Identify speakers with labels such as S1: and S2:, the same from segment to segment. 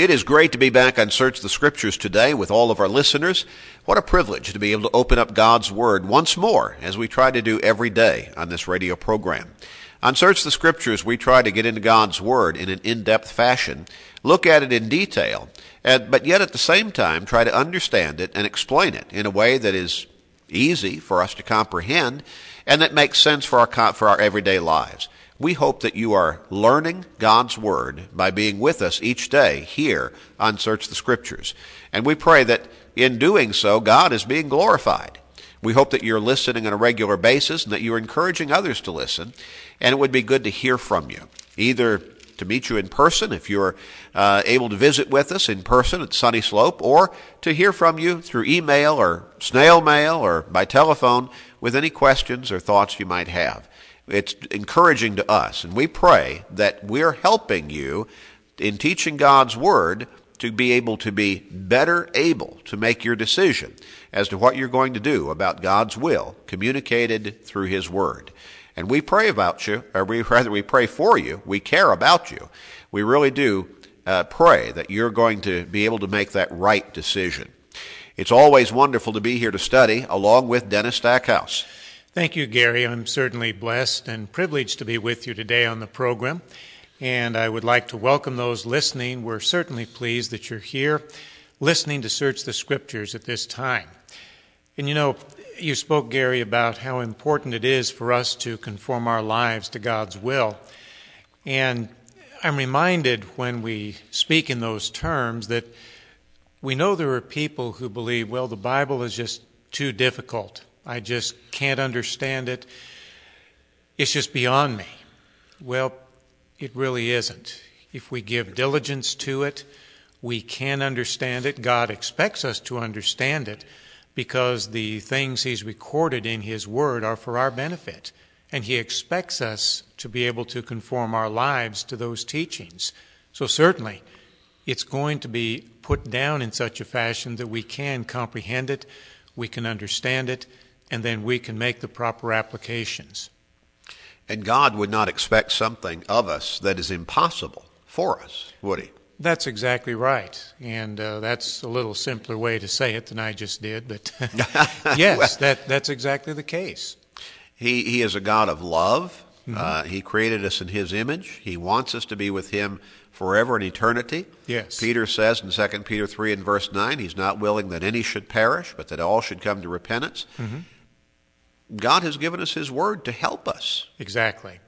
S1: It is great to be back on Search the Scriptures today with all of our listeners. What a privilege to be able to open up God's Word once more, as we try to do every day on this radio program. On Search the Scriptures, we try to get into God's Word in an in-depth fashion, look at it in detail, and, but yet at the same time try to understand it and explain it in a way that is easy for us to comprehend and that makes sense for our, for our everyday lives. We hope that you are learning God's Word by being with us each day here on Search the Scriptures. And we pray that in doing so, God is being glorified. We hope that you're listening on a regular basis and that you're encouraging others to listen. And it would be good to hear from you, either to meet you in person if you're uh, able to visit with us in person at Sunny Slope, or to hear from you through email or snail mail or by telephone with any questions or thoughts you might have. It's encouraging to us, and we pray that we're helping you in teaching God's Word to be able to be better able to make your decision as to what you're going to do about God's will communicated through His Word. And we pray about you, or we, rather, we pray for you. We care about you. We really do uh, pray that you're going to be able to make that right decision. It's always wonderful to be here to study along with Dennis Stackhouse.
S2: Thank you, Gary. I'm certainly blessed and privileged to be with you today on the program. And I would like to welcome those listening. We're certainly pleased that you're here listening to Search the Scriptures at this time. And you know, you spoke, Gary, about how important it is for us to conform our lives to God's will. And I'm reminded when we speak in those terms that we know there are people who believe, well, the Bible is just too difficult. I just can't understand it. It's just beyond me. Well, it really isn't. If we give diligence to it, we can understand it. God expects us to understand it because the things He's recorded in His Word are for our benefit. And He expects us to be able to conform our lives to those teachings. So, certainly, it's going to be put down in such a fashion that we can comprehend it, we can understand it, and then we can make the proper applications.
S1: And God would not expect something of us that is impossible for us, would He?
S2: That's exactly right. And uh, that's a little simpler way to say it than I just did, but yes, well, that, that's exactly the case.
S1: He, he is a God of love. Mm-hmm. Uh, he created us in His image. He wants us to be with Him forever and eternity.
S2: Yes.
S1: Peter says in 2 Peter 3 and verse 9, He's not willing that any should perish, but that all should come to repentance. Mm-hmm. God has given us His Word to help us.
S2: Exactly.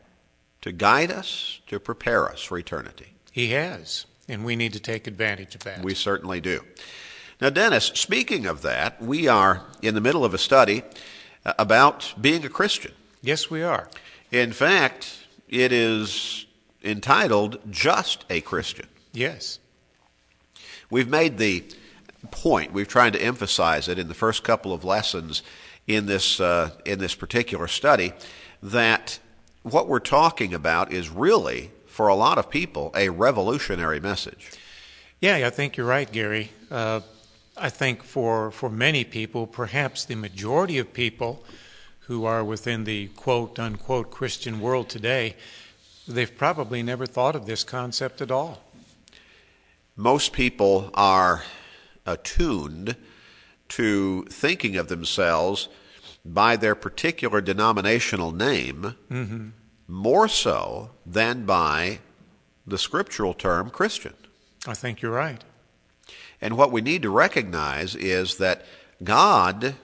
S1: To guide us, to prepare us for eternity.
S2: He has, and we need to take advantage of that.
S1: We certainly do. Now, Dennis, speaking of that, we are in the middle of a study uh, about being a Christian.
S2: Yes, we are.
S1: In fact, it is entitled Just a Christian.
S2: Yes.
S1: We've made the point, we've tried to emphasize it in the first couple of lessons in this, uh, in this particular study that what we're talking about is really, for a lot of people, a revolutionary message.
S2: Yeah, I think you're right, Gary. Uh, I think for, for many people, perhaps the majority of people who are within the quote unquote Christian world today, they've probably never thought of this concept at all.
S1: Most people are attuned to thinking of themselves by their particular denominational name mm-hmm. more so than by the scriptural term Christian.
S2: I think you're right.
S1: And what we need to recognize is that God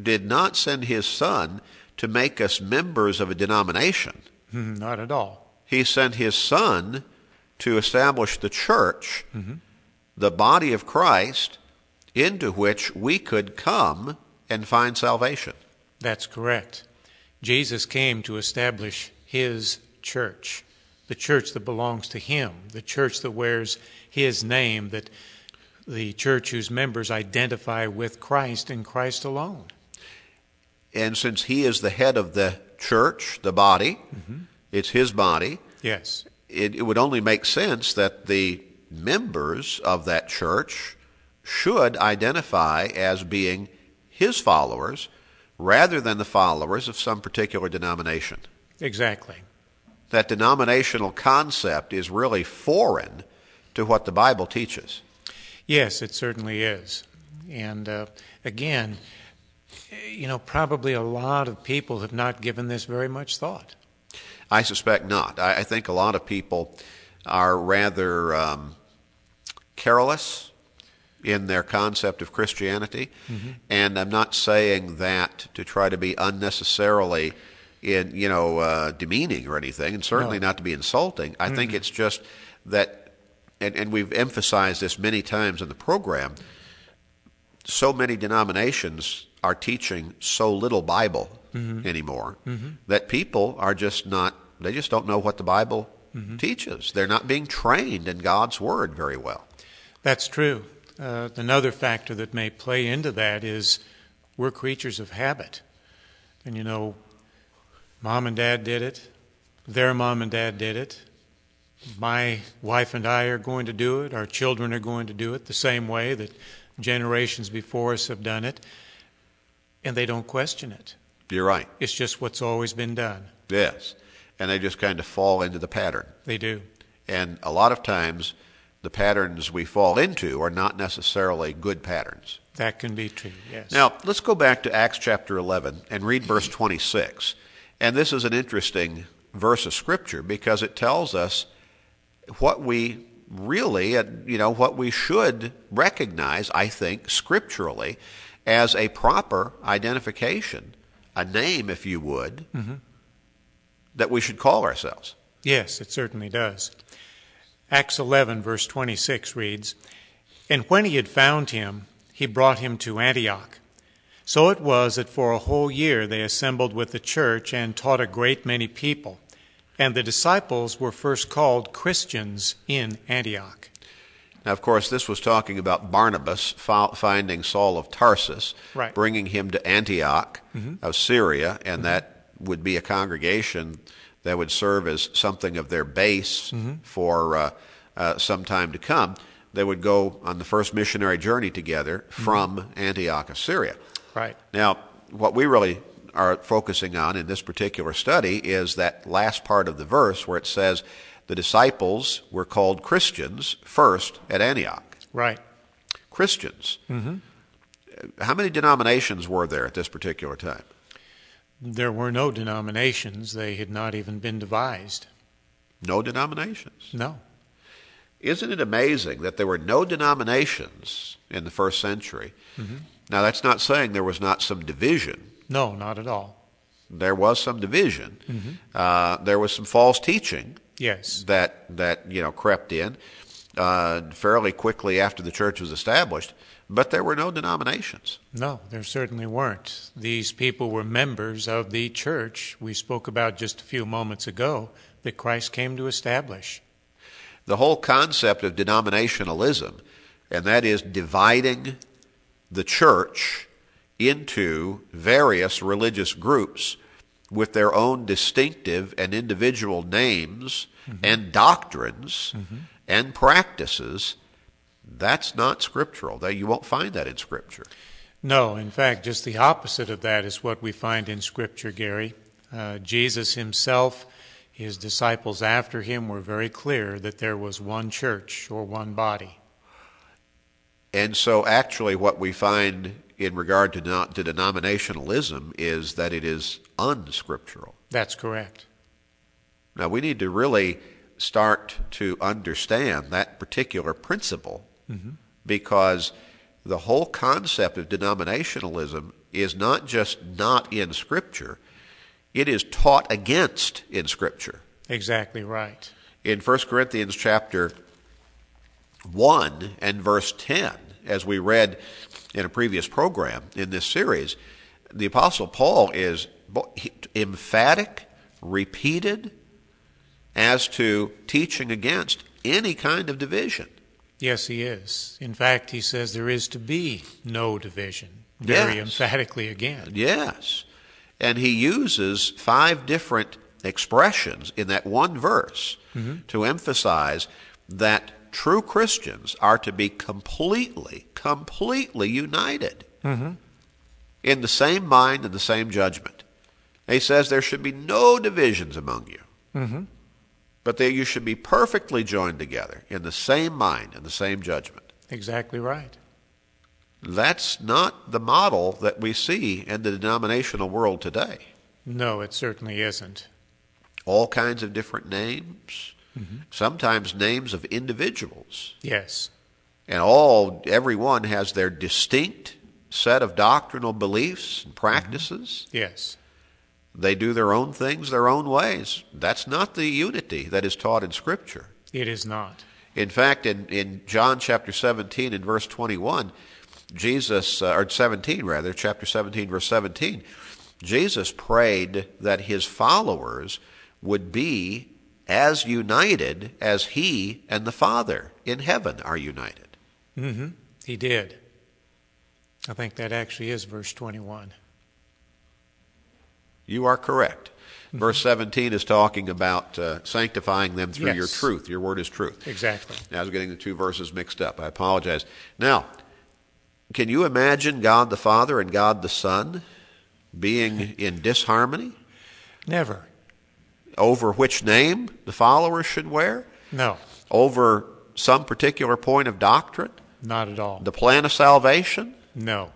S1: did not send his son to make us members of a denomination.
S2: Mm-hmm. Not at all.
S1: He sent his son to establish the church, mm-hmm. the body of Christ, into which we could come and find salvation.
S2: That's correct. Jesus came to establish his church, the church that belongs to him, the church that wears his name, that the church whose members identify with Christ and Christ alone.
S1: And since he is the head of the church, the body, mm-hmm. it's his body.
S2: Yes.
S1: It, it would only make sense that the members of that church should identify as being his followers rather than the followers of some particular denomination.
S2: Exactly.
S1: That denominational concept is really foreign to what the Bible teaches.
S2: Yes, it certainly is. And uh, again, you know, probably a lot of people have not given this very much thought.
S1: I suspect not. I, I think a lot of people are rather um, careless in their concept of Christianity. Mm-hmm. And I'm not saying that to try to be unnecessarily in you know uh, demeaning or anything, and certainly no. not to be insulting. I mm-hmm. think it's just that, and, and we've emphasized this many times in the program. So many denominations are teaching so little Bible mm-hmm. anymore mm-hmm. that people are just not. They just don't know what the Bible mm-hmm. teaches. They're not being trained in God's Word very well.
S2: That's true. Uh, another factor that may play into that is we're creatures of habit. And you know, mom and dad did it, their mom and dad did it, my wife and I are going to do it, our children are going to do it the same way that generations before us have done it, and they don't question it.
S1: You're right.
S2: It's just what's always been done.
S1: Yes. And they just kind of fall into the pattern.
S2: They do.
S1: And a lot of times, the patterns we fall into are not necessarily good patterns.
S2: That can be true, yes.
S1: Now, let's go back to Acts chapter 11 and read verse 26. And this is an interesting verse of Scripture because it tells us what we really, you know, what we should recognize, I think, scripturally as a proper identification, a name, if you would, mm-hmm. that we should call ourselves.
S2: Yes, it certainly does. Acts 11, verse 26 reads And when he had found him, he brought him to Antioch. So it was that for a whole year they assembled with the church and taught a great many people. And the disciples were first called Christians in Antioch.
S1: Now, of course, this was talking about Barnabas finding Saul of Tarsus,
S2: right.
S1: bringing him to Antioch mm-hmm. of Syria, and mm-hmm. that would be a congregation that would serve as something of their base mm-hmm. for uh, uh, some time to come. They would go on the first missionary journey together mm-hmm. from mm-hmm. Antioch of Syria.
S2: Right.
S1: Now, what we really are focusing on in this particular study is that last part of the verse where it says the disciples were called Christians first at Antioch.
S2: Right.
S1: Christians. Mm-hmm. How many denominations were there at this particular time?
S2: There were no denominations. They had not even been devised.
S1: No denominations?
S2: No.
S1: Isn't it amazing that there were no denominations in the first century? Mm-hmm. Now, that's not saying there was not some division.
S2: No, not at all.
S1: There was some division. Mm-hmm. Uh, there was some false teaching.
S2: Yes.
S1: That that you know crept in uh, fairly quickly after the church was established. But there were no denominations.
S2: No, there certainly weren't. These people were members of the church we spoke about just a few moments ago that Christ came to establish.
S1: The whole concept of denominationalism, and that is dividing the church into various religious groups with their own distinctive and individual names mm-hmm. and doctrines mm-hmm. and practices that's not scriptural. That you won't find that in Scripture.
S2: No, in fact, just the opposite of that is what we find in Scripture, Gary. Uh, Jesus himself, his disciples after him, were very clear that there was one church or one body.
S1: And so, actually, what we find in regard to, to denominationalism is that it is unscriptural.
S2: That's correct.
S1: Now, we need to really start to understand that particular principle mm-hmm. because the whole concept of denominationalism is not just not in Scripture, it is taught against in Scripture.
S2: Exactly right.
S1: In 1 Corinthians chapter 1 and verse 10, as we read in a previous program in this series, the Apostle Paul is emphatic, repeated as to teaching against any kind of division.
S2: Yes, he is. In fact, he says there is to be no division. Very yes. emphatically again.
S1: Yes. And he uses five different expressions in that one verse mm-hmm. to emphasize that true Christians are to be completely, completely united mm-hmm. in the same mind and the same judgment. he says there should be no divisions among you. Mm-hmm. But that you should be perfectly joined together in the same mind and the same judgment.
S2: Exactly right.
S1: That's not the model that we see in the denominational world today.
S2: No, it certainly isn't.
S1: All kinds of different names, mm-hmm. sometimes names of individuals.
S2: Yes.
S1: And all everyone has their distinct set of doctrinal beliefs and mm-hmm. practices.
S2: Yes.
S1: They do their own things their own ways. That's not the unity that is taught in Scripture.
S2: It is not.
S1: In fact, in, in John chapter 17 and verse 21, Jesus, uh, or 17 rather, chapter 17, verse 17, Jesus prayed that his followers would be as united as he and the Father in heaven are united.
S2: Mm-hmm. He did. I think that actually is verse 21.
S1: You are correct. Verse 17 is talking about uh, sanctifying them through
S2: Yes.
S1: your truth. Your word is truth.
S2: Exactly.
S1: Now, I was getting the two verses mixed up. I apologize. Now, can you imagine God the Father and God the Son being in disharmony
S2: Never.
S1: over which name the followers should wear?
S2: No,
S1: Over some particular point of doctrine?
S2: not at all.
S1: The plan of salvation?
S2: No,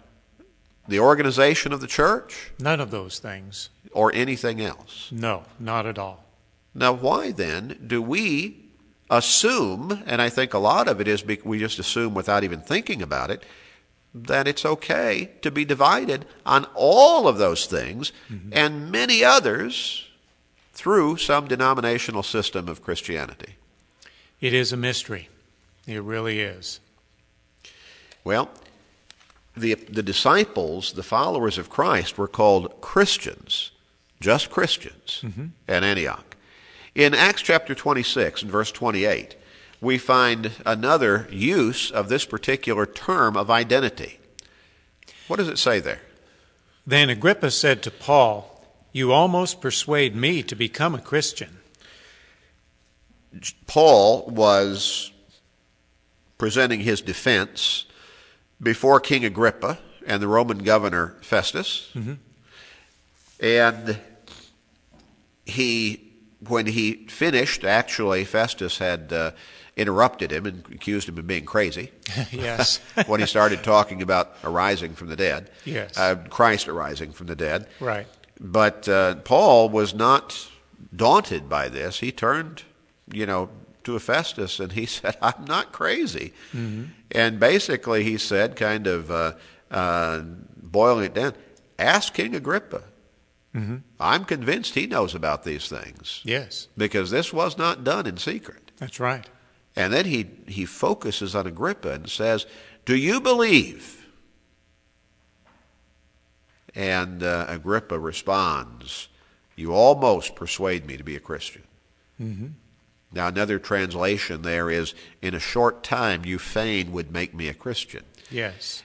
S1: The organization of the church?
S2: none of those things.
S1: Or anything else?
S2: No, not at all.
S1: Now, why then do we assume, and I think a lot of it is we just assume without even thinking about it, that it's okay to be divided on all of those things mm-hmm. and many others through some denominational system of Christianity?
S2: It is a mystery. It really is.
S1: Well, the, the disciples, the followers of Christ, were called Christians, just Christians, mm-hmm. at Antioch. In Acts chapter 26 and verse 28, we find another use of this particular term of identity. What does it say there?
S2: Then Agrippa said to Paul, You almost persuade me to become a Christian.
S1: Paul was presenting his defense before King Agrippa and the Roman governor Festus. And he, when he finished, actually, Festus had uh, interrupted him and accused him of being crazy
S2: yes.
S1: when he started talking about arising from the dead,
S2: Yes.
S1: uh, Christ arising from the dead.
S2: right.
S1: But uh, Paul was not daunted by this. He turned, you know, to Festus and he said, "I'm not crazy." And basically, he said, kind of uh, uh, boiling it down, ask King Agrippa. I'm convinced he knows about these things
S2: Yes.
S1: because this was not done in secret.
S2: That's right.
S1: And then he, he focuses on Agrippa and says, Do you believe? And uh, Agrippa responds, You almost persuade me to be a Christian. Now, another translation there is, In a short time you fain would make me a Christian.
S2: Yes.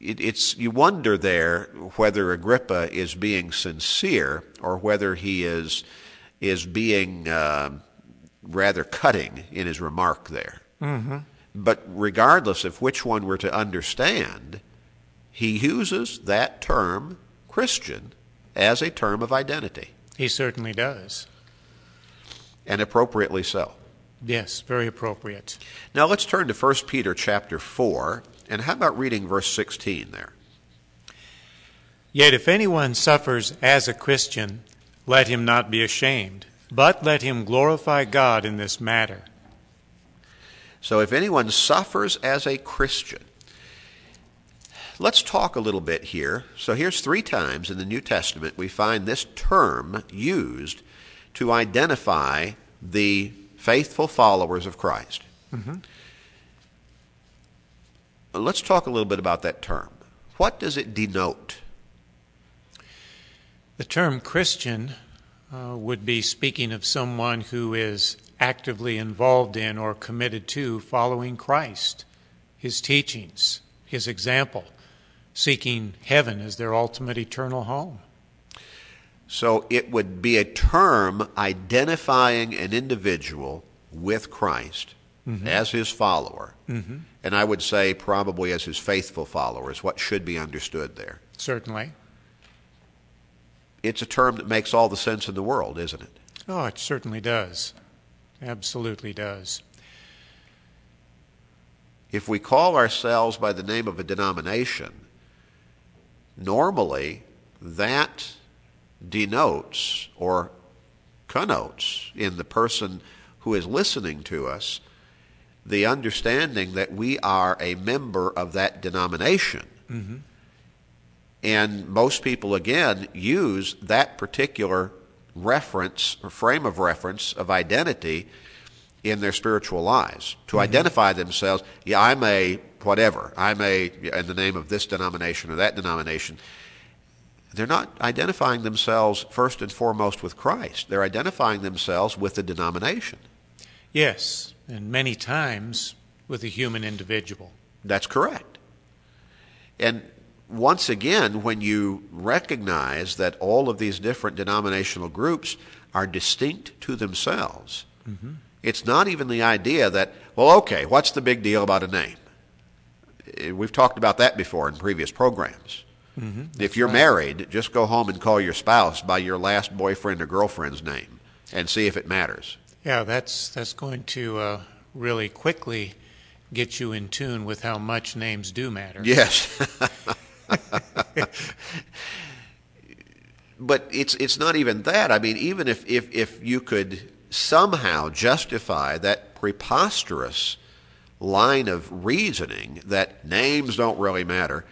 S1: It, it's, you wonder there whether Agrippa is being sincere or whether he is, is being uh, rather cutting in his remark there. But regardless of which one we're to understand, he uses that term, Christian, as a term of identity,
S2: He certainly does.
S1: And appropriately so.
S2: Yes, very appropriate.
S1: Now let's turn to 1 Peter chapter 4, and how about reading verse 16 there?
S2: Yet if anyone suffers as a Christian, let him not be ashamed, but let him glorify God in this matter.
S1: So if anyone suffers as a Christian, let's talk a little bit here. So here's three times in the New Testament we find this term used to identify the faithful followers of Christ. Let's talk a little bit about that term. What does it denote?
S2: The term Christian uh, would be speaking of someone who is actively involved in or committed to following Christ, his teachings, his example, seeking heaven as their ultimate eternal home.
S1: So it would be a term identifying an individual with Christ mm-hmm. as his follower. Mm-hmm. And I would say probably as his faithful follower is what should be understood there.
S2: Certainly.
S1: It's a term that makes all the sense in the world, isn't it?
S2: Oh, it certainly does. absolutely does.
S1: If we call ourselves by the name of a denomination, normally that denotes or connotes in the person who is listening to us the understanding that we are a member of that denomination.
S2: Mm-hmm.
S1: And most people, again, use that particular reference or frame of reference of identity in their spiritual lives to
S2: Mm-hmm.
S1: identify themselves. Yeah, I'm a whatever. I'm a in the name of this denomination or that denomination. They're not identifying themselves first and foremost with Christ. They're identifying themselves with the denomination.
S2: Yes, and many times with a human individual.
S1: That's correct. And once again, when you recognize that all of these different denominational groups are distinct to themselves, it's not even the idea that, well, okay, what's the big deal about a name? Eh, We've talked about that before in previous programs. If you're
S2: right.
S1: married, just go home and call your spouse by your last boyfriend or girlfriend's name and see if it matters.
S2: Yeah, that's that's going to uh, really quickly get you in tune with how much names do matter.
S1: Yes. but it's it's not even that. I mean, even if, if, if you could somehow justify that preposterous line of reasoning that names don't really matter,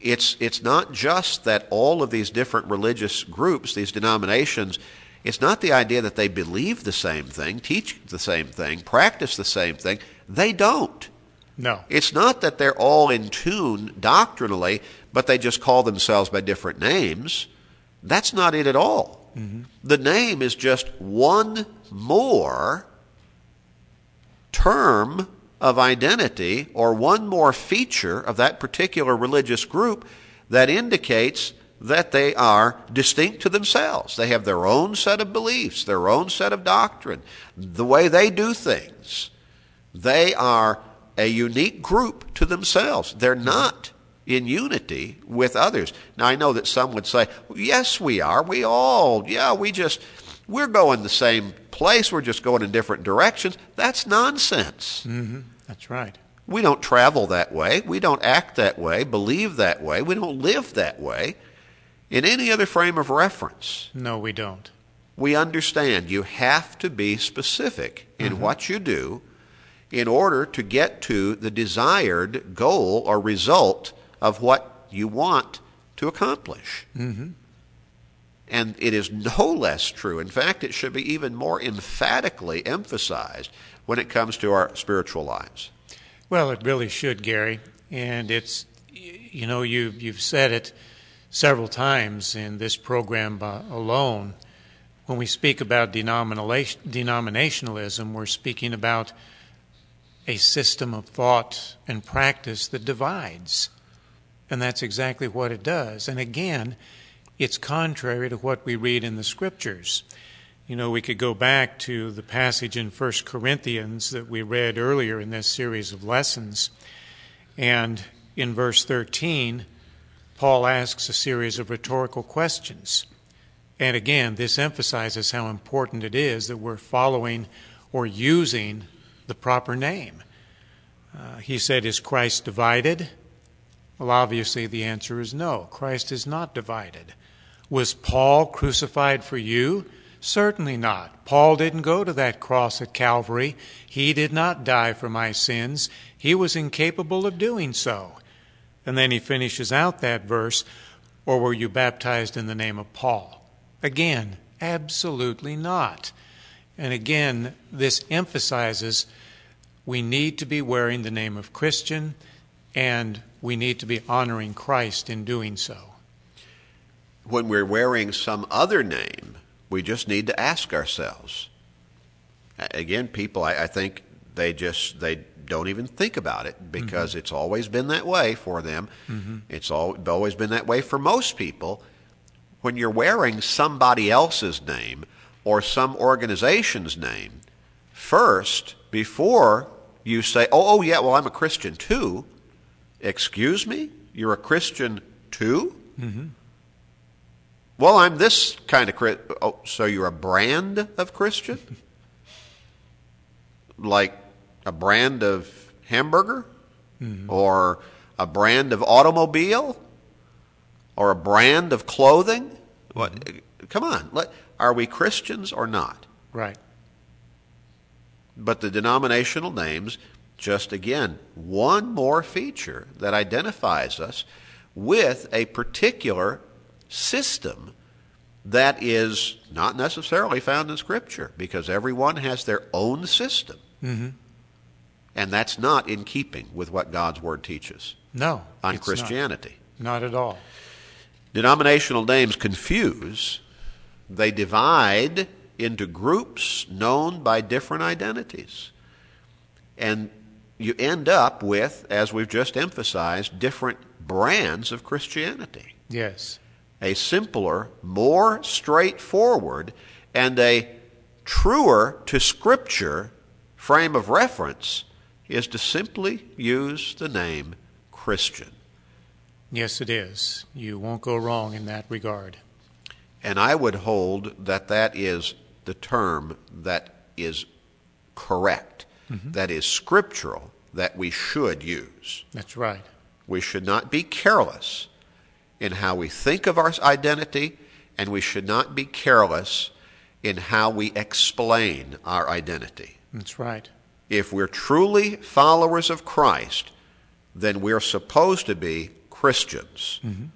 S1: it's it's not just that all of these different religious groups, these denominations, it's not the idea that they believe the same thing, teach the same thing, practice the same thing. They don't.
S2: No.
S1: It's not that they're all in tune doctrinally, but they just call themselves by different names. That's not it at all. Mm-hmm. The name is just one more term of identity or one more feature of that particular religious group that indicates that they are distinct to themselves. They have their own set of beliefs, their own set of doctrine, the way they do things. They are a unique group to themselves. They're mm-hmm. not in unity with others. Now, I know that some would say, yes, we are. We all, yeah, we just, we're going the same place. We're just going in different directions. That's nonsense.
S2: hmm That's right.
S1: We don't travel that way. We don't act that way, believe that way. We don't live that way in any other frame of reference.
S2: No, we don't.
S1: We understand you have to be specific in what you do in order to get to the desired goal or result of what you want to accomplish.
S2: hmm
S1: And it is no less true. In fact, it should be even more emphatically emphasized when it comes to our spiritual lives.
S2: Well, it really should, Gary. And it's, you know, you've, you've said it several times in this program uh, alone. When we speak about denomination, denominationalism, we're speaking about a system of thought and practice that divides. And that's exactly what it does. And again, it's contrary to what we read in the scriptures. You know, we could go back to the passage in 1 Corinthians that we read earlier in this series of lessons. And in verse 13, Paul asks a series of rhetorical questions. And again, this emphasizes how important it is that we're following or using the proper name. Uh, he said, Is Christ divided? Well, obviously, the answer is no. Christ is not divided. Was Paul crucified for you? Certainly not. Paul didn't go to that cross at Calvary. He did not die for my sins. He was incapable of doing so. And then he finishes out that verse, or were you baptized in the name of Paul? Again, absolutely not. And again, this emphasizes we need to be wearing the name of Christian and we need to be honoring Christ in doing so.
S1: When we're wearing some other name, we just need to ask ourselves. Again, people, I, I think they just they don't even think about it because mm-hmm. it's always been that way for them. Mm-hmm. It's all, always been that way for most people. When you're wearing somebody else's name or some organization's name, first, before you say, oh, oh, yeah, well, I'm a Christian too, excuse me? You're a Christian too? Mm-hmm. Well, I'm this kind of Christian. Oh, so you're a brand of Christian? like a brand of hamburger mm-hmm. or a brand of automobile or a brand of clothing? What? Mm-hmm. Come on. Let, are we Christians or not?
S2: Right.
S1: But the denominational names, just again, one more feature that identifies us with a particular system that is not necessarily found in Scripture because everyone has their own system. Mm-hmm. And that's not in keeping with what God's Word teaches
S2: No.
S1: on
S2: it's not.
S1: Christianity.
S2: Not at all.
S1: Denominational names confuse, they divide into groups known by different identities. And you end up with, as we've just emphasized, different brands of Christianity.
S2: Yes.
S1: A simpler, more straightforward, and a truer to Scripture frame of reference is to simply use the name Christian.
S2: Yes, it is. You won't go wrong in that regard.
S1: And I would hold that that is the term that is correct, mm-hmm. that is scriptural, that we should use.
S2: That's right.
S1: We should not be careless in how we think of our identity, and we should not be careless in how we explain our identity.
S2: That's right.
S1: If we're truly followers of Christ, then we're supposed to be Christians. Mm-hmm.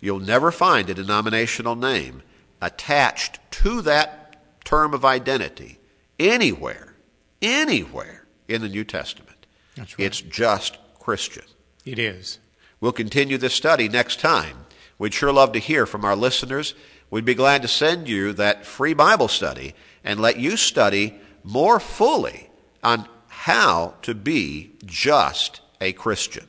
S1: You'll never find a denominational name attached to that term of identity anywhere, anywhere in the New Testament.
S2: That's right.
S1: It's just Christian.
S2: It is.
S1: We'll continue this study next time. We'd sure love to hear from our listeners. We'd be glad to send you that free Bible study and let you study more fully on how to be just a Christian.